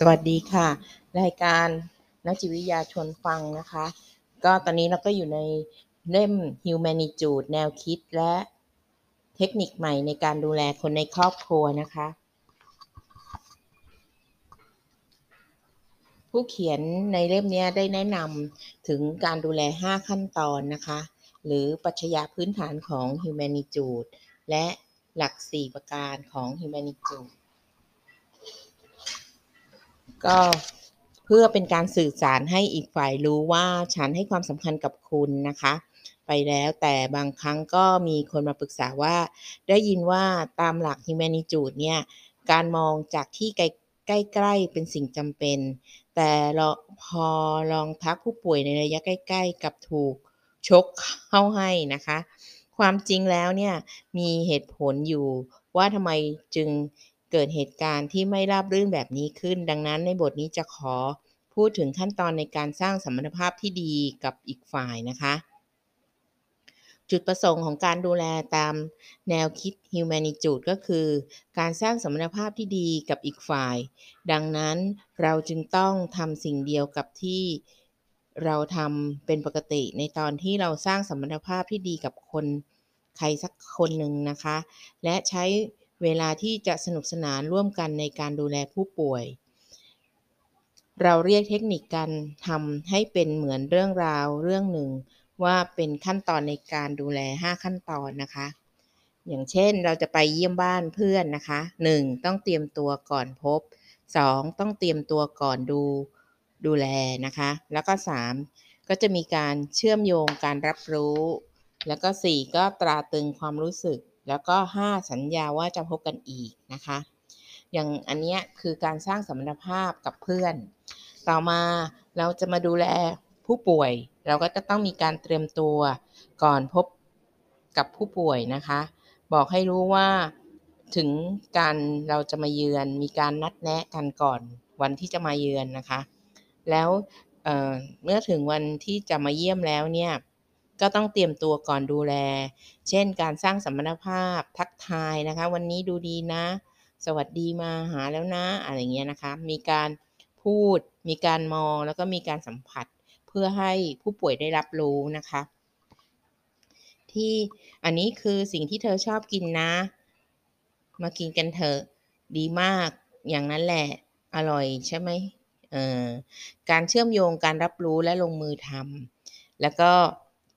สวัสดีค่ะ รายการนักจิตวิทยาชวนฟังนะคะ ก็ตอนนี้เราก็อยู่ในเล่ม Humanitude แนวคิดและเทคนิคใหม่ในการดูแลคนในครอบครัวนะคะ ผู้เขียนในเล่มนี้ได้แนะนำถึงการดูแล 5 ขั้นตอนนะคะ หรือปัชญาพื้นฐานของ Humanitude และหลัก 4 ประการของ Humanitude ก็เพื่อเป็นการสื่อสารให้อีกฝ่ายรู้ว่าฉันให้ความสำคัญกับคุณนะคะ ไปแล้วแต่บางครั้งก็มีคนมาปรึกษาว่า ได้ยินว่าตามหลัก Humanitude เนี่ย การมองจากที่ใกล้ๆเป็นสิ่งจำเป็น แต่พอลองทักผู้ป่วยในระยะใกล้ ๆ กับถูกชกเข้าให้นะคะ ความจริงแล้วเนี่ยมีเหตุผลอยู่ว่าทำไมจึง เกิดเหตุการณ์ที่ไม่ราบรื่นแบบนี้ขึ้น ดังนั้นในบทนี้จะขอพูดถึงขั้นตอนในการสร้างสมพันธภาพที่ดีกับอีกฝ่ายนะคะ จุดประสงค์ของการดูแลตามแนวคิด Humanitude ก็คือ การสร้างสมพันธภาพที่ดีกับอีกฝ่าย ดังนั้นเราจึงต้องทำสิ่งเดียวกับที่เราทำเป็นปกติในตอนที่เราสร้างสมพันธภาพที่ดีกับคนใครสักคนหนึ่งนะคะ และใช้ เวลาที่จะสนุกสนานร่วมกันในการดูแลผู้ป่วย เราเรียกเทคนิคการทำให้เป็นเหมือนเรื่องราวเรื่องหนึ่ง ว่าเป็นขั้นตอนในการดูแล 5 ขั้นตอนนะคะ อย่างเช่นเราจะไปเยี่ยมบ้านเพื่อนนะคะ 1. ต้องเตรียมตัวก่อนพบ 2. ต้องเตรียมตัวก่อนดูดูแลนะคะ แล้วก็ 3. ก็จะมีการเชื่อมโยงการรับรู้ แล้วก็ 4. ก็ตราตึงความรู้สึก แล้วก็ 5 สัญญาว่าจะพบกันอีกนะคะ อย่างอันนี้คือการสร้างสมรรถภาพกับเพื่อน ต่อมาเราจะมาดูแลผู้ป่วย เราก็จะต้องมีการเตรียมตัวก่อนพบกับผู้ป่วยนะคะ บอกให้รู้ว่าถึงการเราจะมาเยือนมีการนัดแนะกันก่อนวันที่จะมาเยือนนะคะ แล้วเเมื่อถึงวันที่จะมาเยี่ยมแล้วเนี่ย ก็ต้องเตรียมตัวก่อนดูแล เช่นการสร้างสัมพันธภาพทักทายนะคะ วันนี้ดูดีนะ สวัสดีมาหาแล้วนะ อะไรเงี้ยนะคะ มีการพูด มีการมองแล้วก็มีการสัมผัสเพื่อให้ผู้ป่วยได้รับรู้นะคะ ที่อันนี้คือสิ่งที่เธอชอบกินนะ มากินกันเถอะดีมากอย่างนั้นแหละอร่อยใช่ไหมเออการเชื่อมโยงการรับรู้และลงมือทำแล้วก็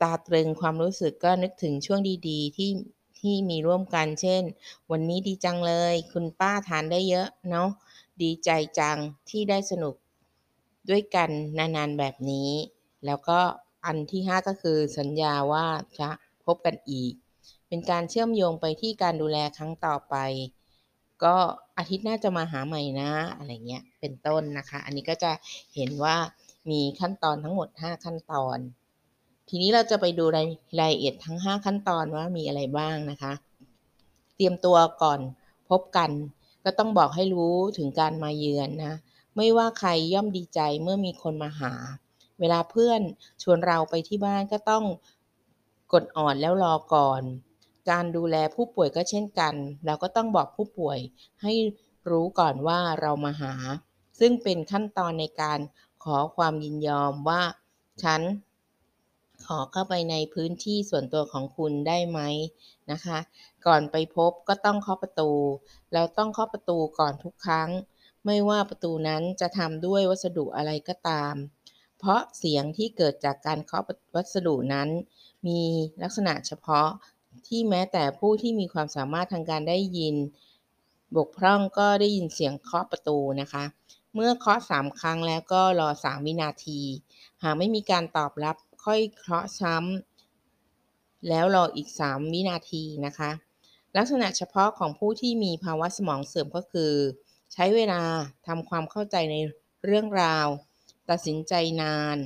ตาตรึงความรู้สึกก็นึกถึงช่วงดีๆ ที่ที่มีร่วมกัน เช่น วันนี้ดีจังเลย คุณป้าทานได้เยอะเนาะ ดีใจจังที่ได้สนุกด้วยกันนานๆแบบนี้ แล้วก็อันที่ 5 ก็คือสัญญาว่าจะพบกันอีก เป็นการเชื่อมโยงไปที่การดูแลครั้งต่อไป ก็อาทิตย์หน้าจะมาหาใหม่นะ อะไรเงี้ย เป็นต้นนะคะ อันนี้ก็จะเห็นว่ามีขั้นตอนทั้งหมด 5 ขั้นตอน ทีนี้เราจะไปดูรายรายละเอียดทั้ง 5 ขั้นตอนว่ามีอะไรบ้างนะคะ เตรียมตัวก่อนพบกัน ก็ต้องบอกให้รู้ถึงการมาเยือนนะ ไม่ว่าใครย่อมดีใจเมื่อมีคนมาหา เวลาเพื่อนชวนเราไปที่บ้านก็ต้องกดอ่อนแล้วรอก่อน การดูแลผู้ป่วยก็เช่นกัน เราก็ต้องบอกผู้ป่วยให้รู้ก่อนว่าเรามาหา ซึ่งเป็นขั้นตอนในการขอความยินยอมว่า ฉัน ขอเข้าไปในพื้นที่ส่วนตัวของคุณได้ไหมนะคะ ก่อนไปพบก็ต้องเคาะประตู เราต้องเคาะประตูก่อนทุกครั้ง ไม่ว่าประตูนั้นจะทำด้วยวัสดุอะไรก็ตาม เพราะเสียงที่เกิดจากการเคาะวัสดุนั้น มีลักษณะเฉพาะที่แม้แต่ผู้ที่มีความสามารถทางการได้ยิน บกพร่องก็ได้ยินเสียงเคาะประตูนะคะ เมื่อเคาะสามครั้งแล้วก็รอสามวินาที หากไม่มีการตอบรับ ค่อยเคาะซ้ำแล้วรออีก 3 วินาทีนะคะ ลักษณะเฉพาะของผู้ที่มีภาวะสมองเสื่อมก็คือ ใช้เวลาทำความเข้าใจในเรื่องราว ตัดสินใจนาน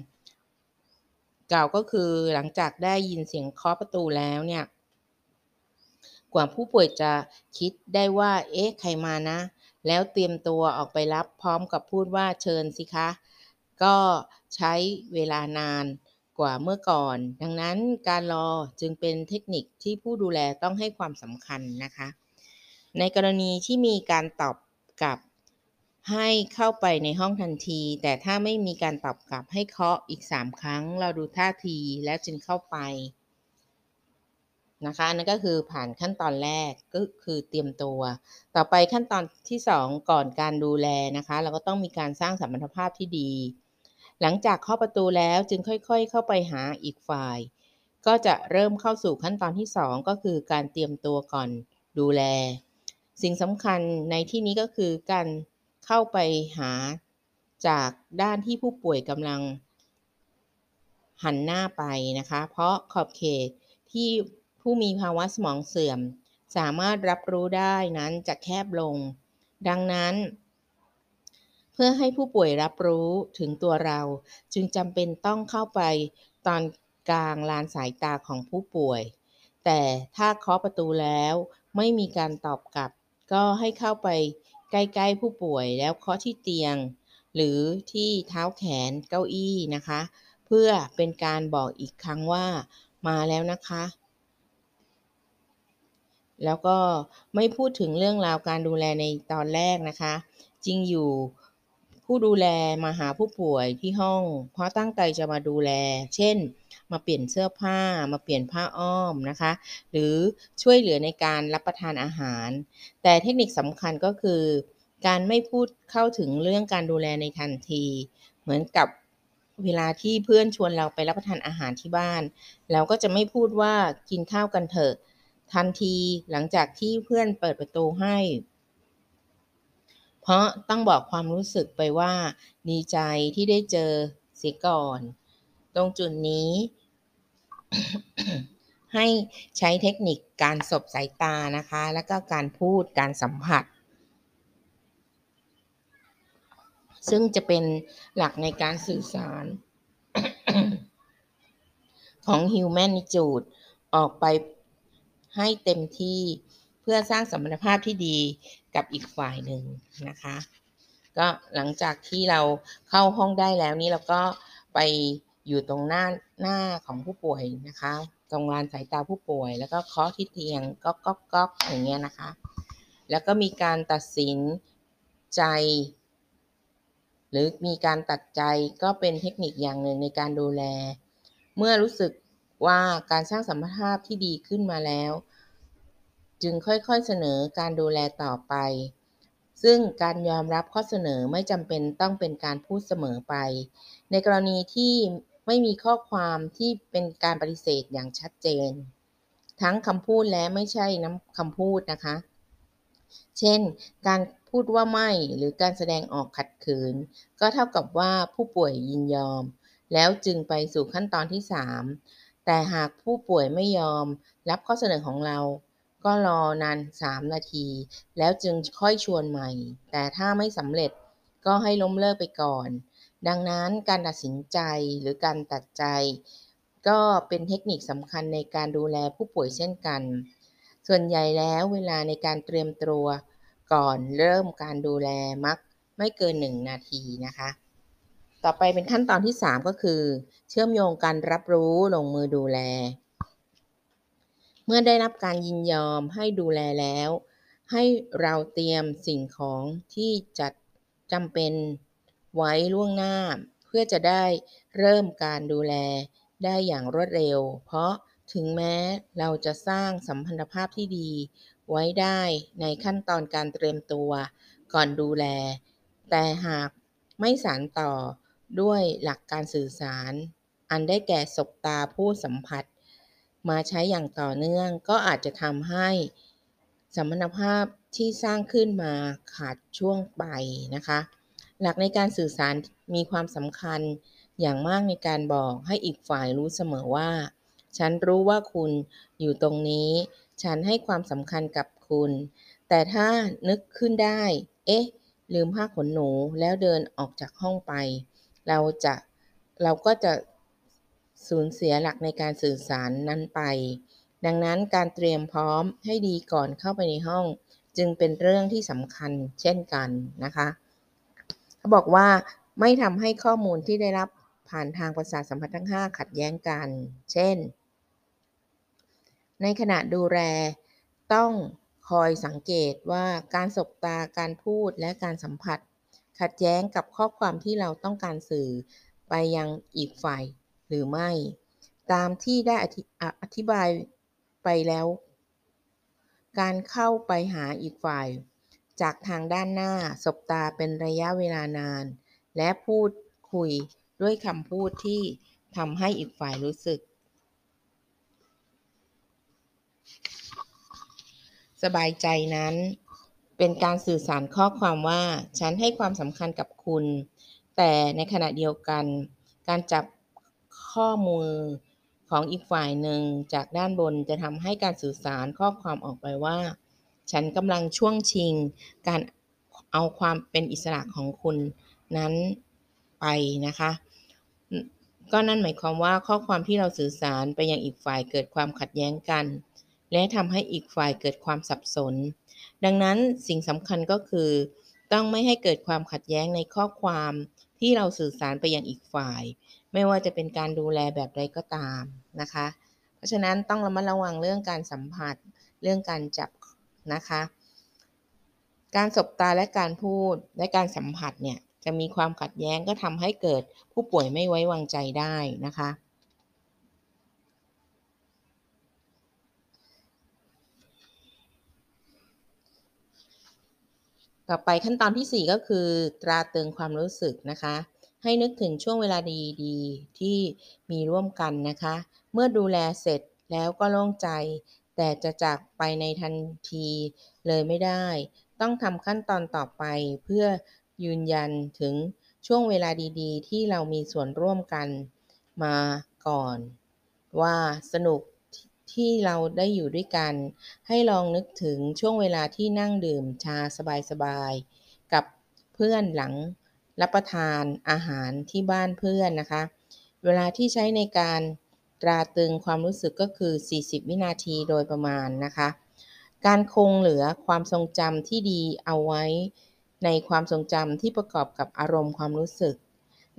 กล่าวก็คือหลังจากได้ยินเสียงเคาะประตูแล้วเนี่ยกว่าผู้ป่วยจะคิดได้ว่า เอ๊ะ ใครมานะ แล้วเตรียมตัวออกไปรับพร้อมกับพูดว่าเชิญสิคะ ก็ใช้เวลานาน กว่าเมื่อก่อน ดังนั้นการรอจึงเป็นเทคนิคที่ผู้ดูแลต้องให้ความสำคัญนะคะ ในกรณีที่มีการตอบกลับให้เข้าไปในห้องทันที แต่ถ้าไม่มีการตอบกลับให้เคาะอีก 3 ครั้ง เราดูท่าทีแล้วจึงเข้าไปนะคะนั่นก็คือผ่านขั้นตอนแรกก็คือเตรียมตัว ต่อไปขั้นตอนที่ 2 ก่อนการดูแลนะคะ เราก็ต้องมีการสร้างสัมพันธภาพที่ดี หลังจากเข้าประตูแล้วจึงค่อยๆ เข้าไปหาอีกฝ่าย ก็จะเริ่มเข้าสู่ขั้นตอนที่ 2 ก็คือการเตรียมตัวก่อนดูแล สิ่งสำคัญในที่นี้ก็คือการเข้าไปหาจากด้านที่ผู้ป่วยกำลัง หันหน้าไปนะคะ เพราะขอบเขตที่ผู้มีภาวะสมองเสื่อม สามารถรับรู้ได้นั้นจะแคบลง ดังนั้น เพื่อให้ผู้ป่วยรับรู้ถึงตัวเรา จึงจำเป็นต้องเข้าไปตอนกลางลานสายตาของผู้ป่วย แต่ถ้าเคาะประตูแล้วไม่มีการตอบกลับ ก็ให้เข้าไปใกล้ๆผู้ป่วยแล้วเคาะที่เตียง หรือที่เท้าแขนเก้าอี้นะคะ เพื่อเป็นการบอกอีกครั้งว่ามาแล้วนะคะ แล้วก็ไม่พูดถึงเรื่องราวการดูแลในตอนแรกนะคะ จริงอยู่ ผู้ดูแลมาหาผู้ป่วยที่ห้อง เพราะตั้งใจจะมาดูแล เช่น มาเปลี่ยนเสื้อผ้า มาเปลี่ยนผ้าอ้อมนะคะ หรือช่วยเหลือในการรับประทานอาหาร แต่เทคนิคสำคัญก็คือ การไม่พูดเข้าถึงเรื่องการดูแลในทันที เหมือนกับเวลาที่เพื่อนชวนเราไปรับประทานอาหารที่บ้าน เราก็จะไม่พูดว่ากินข้าวกันเถอะ ทันทีหลังจากที่เพื่อนเปิดประตูให้ เพราะต้องบอกความรู้สึกไปว่าดีใจที่ได้เจอเสียก่อน ตรงจุดนี้ ให้ใช้เทคนิคการสบสายตานะคะ แล้วก็การพูดการสัมผัส ซึ่งจะเป็นหลักในการสื่อสารของ Humanitude ออกไปให้เต็มที่ เพื่อสร้างสมพันธภาพที่ดีกับอีกฝ่ายหนึ่งนะคะ ก็หลังจากที่เราเข้าห้องได้แล้วนี่เราก็ไปอยู่ตรงหน้าหน้าของผู้ป่วยนะคะ ตรงลานสายตาผู้ป่วย แล้วก็เคาะที่เตียงก๊อกก๊อกก๊อกอย่างเงี้ยนะคะ แล้วก็มีการตัดสินใจ หรือมีการตัดใจก็เป็นเทคนิคอย่างหนึ่งในการดูแล เมื่อรู้สึกว่าการสร้างสัมพันธภาพที่ดีขึ้นมาแล้ว จึงค่อยๆเสนอการดูแลต่อไป ซึ่งการยอมรับข้อเสนอไม่จำเป็นต้องเป็นการพูดเสมอไป ในกรณีที่ไม่มีข้อความที่เป็นการปฏิเสธอย่างชัดเจน ทั้งคำพูดและไม่ใช่น้ำคำพูดนะคะ เช่น การพูดว่าไม่หรือการแสดงออกขัดขืน ก็เท่ากับว่าผู้ป่วยยินยอม แล้วจึงไปสู่ขั้นตอนที่ 3 แต่หากผู้ป่วยไม่ยอมรับข้อเสนอของเรา ก็รอนาน 3 นาที แล้วจึงค่อยชวนใหม่ แต่ถ้าไม่สำเร็จก็ให้ล้มเลิกไปก่อน ดังนั้นการตัดสินใจหรือการตัดใจ ก็เป็นเทคนิคสำคัญในการดูแลผู้ป่วยเช่นกัน ส่วนใหญ่แล้วเวลาในการเตรียมตัวก่อนเริ่มการดูแลมักไม่เกิน 1 นาทีนะคะ ต่อไปเป็นขั้นตอนที่ 3 ก็คือ เชื่อมโยงการรับรู้ลงมือดูแล เมื่อได้รับการยินยอมให้ดูแลแล้ว ให้เราเตรียมสิ่งของที่จะจำเป็นไว้ล่วงหน้า เพื่อจะได้เริ่มการดูแลได้อย่างรวดเร็ว เพราะถึงแม้เราจะสร้างสัมพันธภาพที่ดี ไว้ได้ในขั้นตอนการเตรียมตัว ก่อนดูแล แต่หากไม่สานต่อด้วยหลักการสื่อสาร อันได้แก่สบตาผู้สัมผัส มาใช้อย่างต่อเนื่อง ก็อาจจะทำให้สัมพันธภาพที่สร้างขึ้นมาขาดช่วงไปนะคะ หลักในการสื่อสารมีความสำคัญอย่างมากในการบอกให้อีกฝ่ายรู้เสมอว่า ฉันรู้ว่าคุณอยู่ตรงนี้ ฉันให้ความสำคัญกับคุณ แต่ถ้านึกขึ้นได้ เอ๊ะ ลืมผ้าขนหนูแล้วเดินออกจากห้องไป เราจะเราก็จะ สูญเสียหลักในการสื่อสารนั้นไป ดังนั้นการเตรียมพร้อมให้ดีก่อนเข้าไปในห้อง จึงเป็นเรื่องที่สำคัญเช่นกันนะคะเขาบอกว่าไม่ทำให้ข้อมูลที่ได้รับผ่านทางประสาทสัมผัสทั้ง 5 ขัดแย้งกัน เช่น ในขณะดูแลต้องคอยสังเกตว่าการสบตา การพูด และการสัมผัส ขัดแย้งกับข้อความที่เราต้องการสื่อไปยังอีกฝ่าย หรือไม่ ตามที่ได้อธิบายไปแล้ว การเข้าไปหาอีกฝ่าย จากทางด้านหน้าสบตาเป็นระยะเวลานาน และพูดคุยด้วยคำพูดที่ทำให้อีกฝ่ายรู้สึก สบายใจนั้น เป็นการสื่อสารข้อความว่า ฉันให้ความสำคัญกับคุณ แต่ในขณะเดียวกัน การจับ ข้อมูลของอีกฝ่ายหนึ่งจากด้านบนจะทำให้การสื่อสารข้อความออกไปว่า ฉันกำลังช่วงชิง การเอาความเป็นอิสระของคุณนั้นไปนะคะ ก็นั่นหมายความว่าข้อความที่เราสื่อสารไปยังอีกฝ่ายเกิดความขัดแย้งกัน และทำให้อีกฝ่ายเกิดความสับสน ดังนั้นสิ่งสำคัญก็คือ ต้องไม่ให้เกิดความขัดแย้งในข้อความที่เราสื่อสารไปยังอีกฝ่าย ไม่ว่าจะเป็นการดูแลแบบใดก็ตามนะคะ เพราะฉะนั้นต้องระมัดระวังเรื่องการสัมผัส เรื่องการจับนะคะ การสบตาและการพูดและการสัมผัสเนี่ยจะมีความขัดแย้งก็ทำให้เกิดผู้ป่วยไม่ไว้วางใจได้นะคะ ต่อไปขั้นตอนที่ 4 ก็คือตราตึงความรู้สึกนะคะ ให้นึกถึงช่วงเวลาดีๆ ที่มีร่วมกันนะคะ เมื่อดูแลเสร็จแล้วก็โล่งใจ แต่จะจากไปในทันทีเลยไม่ได้ ต้องทำขั้นตอนต่อไปเพื่อยืนยันถึงช่วงเวลาดีๆ ที่เรามีส่วนร่วมกันมาก่อน ว่าสนุก ที่เราได้อยู่ด้วยกัน ให้ลองนึกถึงช่วงเวลาที่นั่งดื่มชาสบายๆ กับเพื่อนหลังรับประทานอาหารที่บ้านเพื่อนนะคะ เวลาที่ใช้ในการตราตึงความรู้สึกก็คือ 40 วินาทีโดยประมาณนะคะ การคงเหลือความทรงจำที่ดีเอาไว้ในความทรงจำที่ประกอบกับอารมณ์ความรู้สึก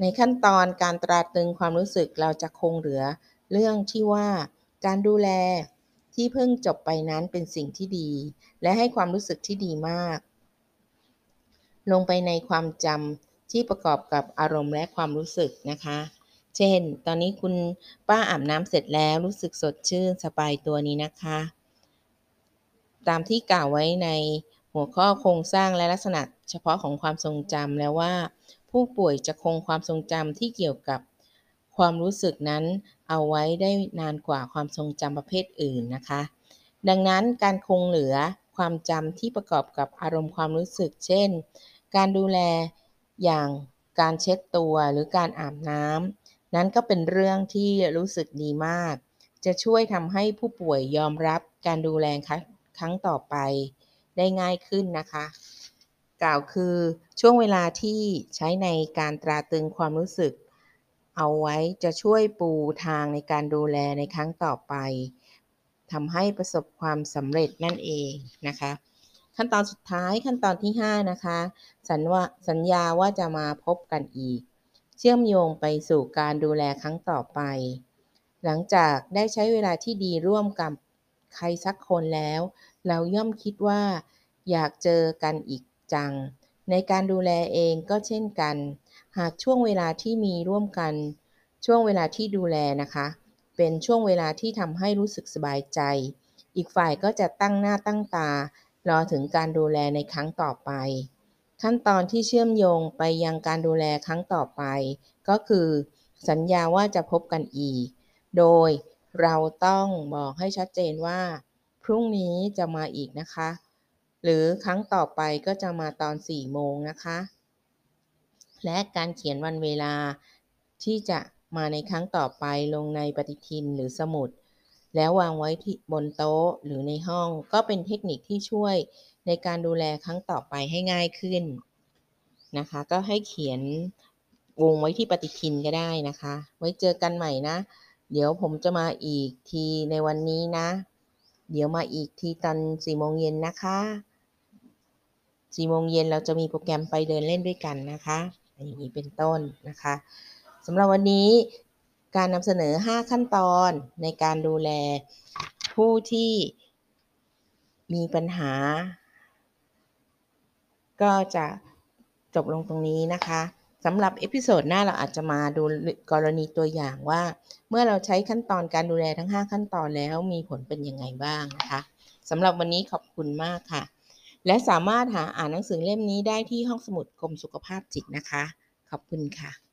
ในขั้นตอนการตราตึงความรู้สึกเราจะคงเหลือเรื่องที่ว่า การดูแลที่เพิ่งจบไปนั้นเป็นสิ่งที่ดี และให้ความรู้สึกที่ดีมาก ลงไปในความจำที่ประกอบกับอารมณ์และความรู้สึกนะคะ เช่น ตอนนี้คุณป้าอาบน้ำเสร็จแล้วรู้สึกสดชื่นสบายตัวนี้นะคะ ตามที่กล่าวไว้ในหัวข้อโครงสร้างและลักษณะเฉพาะของความทรงจำแล้วว่า ผู้ป่วยจะคงความทรงจำที่เกี่ยวกับความรู้สึกนั้น เอาไว้ได้นานกว่าความทรงจำประเภทอื่นนะคะ ดังนั้นการคงเหลือความจำที่ประกอบกับอารมณ์ความรู้สึก เช่น การดูแลอย่างการเช็ดตัวหรือการอาบน้ำนั้นก็เป็นเรื่องที่รู้สึกดีมาก จะช่วยทำให้ผู้ป่วยยอมรับการดูแลครั้งต่อไปได้ง่ายขึ้นนะคะ กล่าวคือช่วงเวลาที่ใช้ในการตราตึงความรู้สึก เอาไว้จะช่วยปูทางในการดูแลในครั้งต่อไปทำให้ประสบความสำเร็จนั่นเองนะคะ ขั้นตอนสุดท้ายขั้นตอนที่ 5 นะคะ สัญว่าสัญญาว่าจะมาพบกันอีก เชื่อมโยงไปสู่การดูแลครั้งต่อไป หลังจากได้ใช้เวลาที่ดีร่วมกับใครสักคนแล้ว เราย่อมคิดว่า อยากเจอกันอีกจัง ในการดูแลเองก็เช่นกัน หากช่วงเวลาที่มีร่วมกัน ช่วงเวลาที่ดูแลนะคะ เป็นช่วงเวลาที่ทำให้รู้สึกสบายใจ อีกฝ่ายก็จะตั้งหน้าตั้งตา รอถึงการดูแลในครั้งต่อไป ขั้นตอนที่เชื่อมโยงไปยังการดูแลครั้งต่อไป ก็คือ สัญญาว่าจะพบกันอีก โดยเราต้องบอกให้ชัดเจนว่า พรุ่งนี้จะมาอีกนะคะ หรือครั้งต่อไปก็จะมาตอน4โมงนะคะ และการเขียนวันเวลาที่จะมาในครั้งต่อไปลงในปฏิทินหรือสมุด แล้ววางไว้ที่บนโต๊ะหรือในห้องก็เป็นเทคนิคที่ช่วยในการดูแลครั้งต่อไปให้ง่ายขึ้นนะคะ ก็ให้เขียนวงไว้ที่ปฏิทินก็ได้นะคะ ไว้เจอกันใหม่นะ เดี๋ยวผมจะมาอีกทีในวันนี้นะ เดี๋ยวมาอีกทีตอนสี่โมงเย็นนะคะสี่โมงเย็นเราจะมีโปรแกรมไปเดินเล่นด้วยกันนะคะ อย่างนี้เป็นต้นนะคะสำหรับวันนี้การนำเสนอ 5 ขั้นตอนในการดูแลผู้ที่มีปัญหา ก็จะจบลงตรงนี้นะคะสำหรับเอพิโซดหน้าเราอาจจะมาดูกรณีตัวอย่างว่า เมื่อเราใช้ขั้นตอนการดูแลทั้ง 5 ขั้นตอนแล้วมีผลเป็นยังไงบ้างนะคะสำหรับวันนี้ขอบคุณมากค่ะ และสามารถหาอ่านหนังสือเล่มนี้ได้ที่ห้องสมุดกรมสุขภาพจิตนะคะ ขอบคุณค่ะ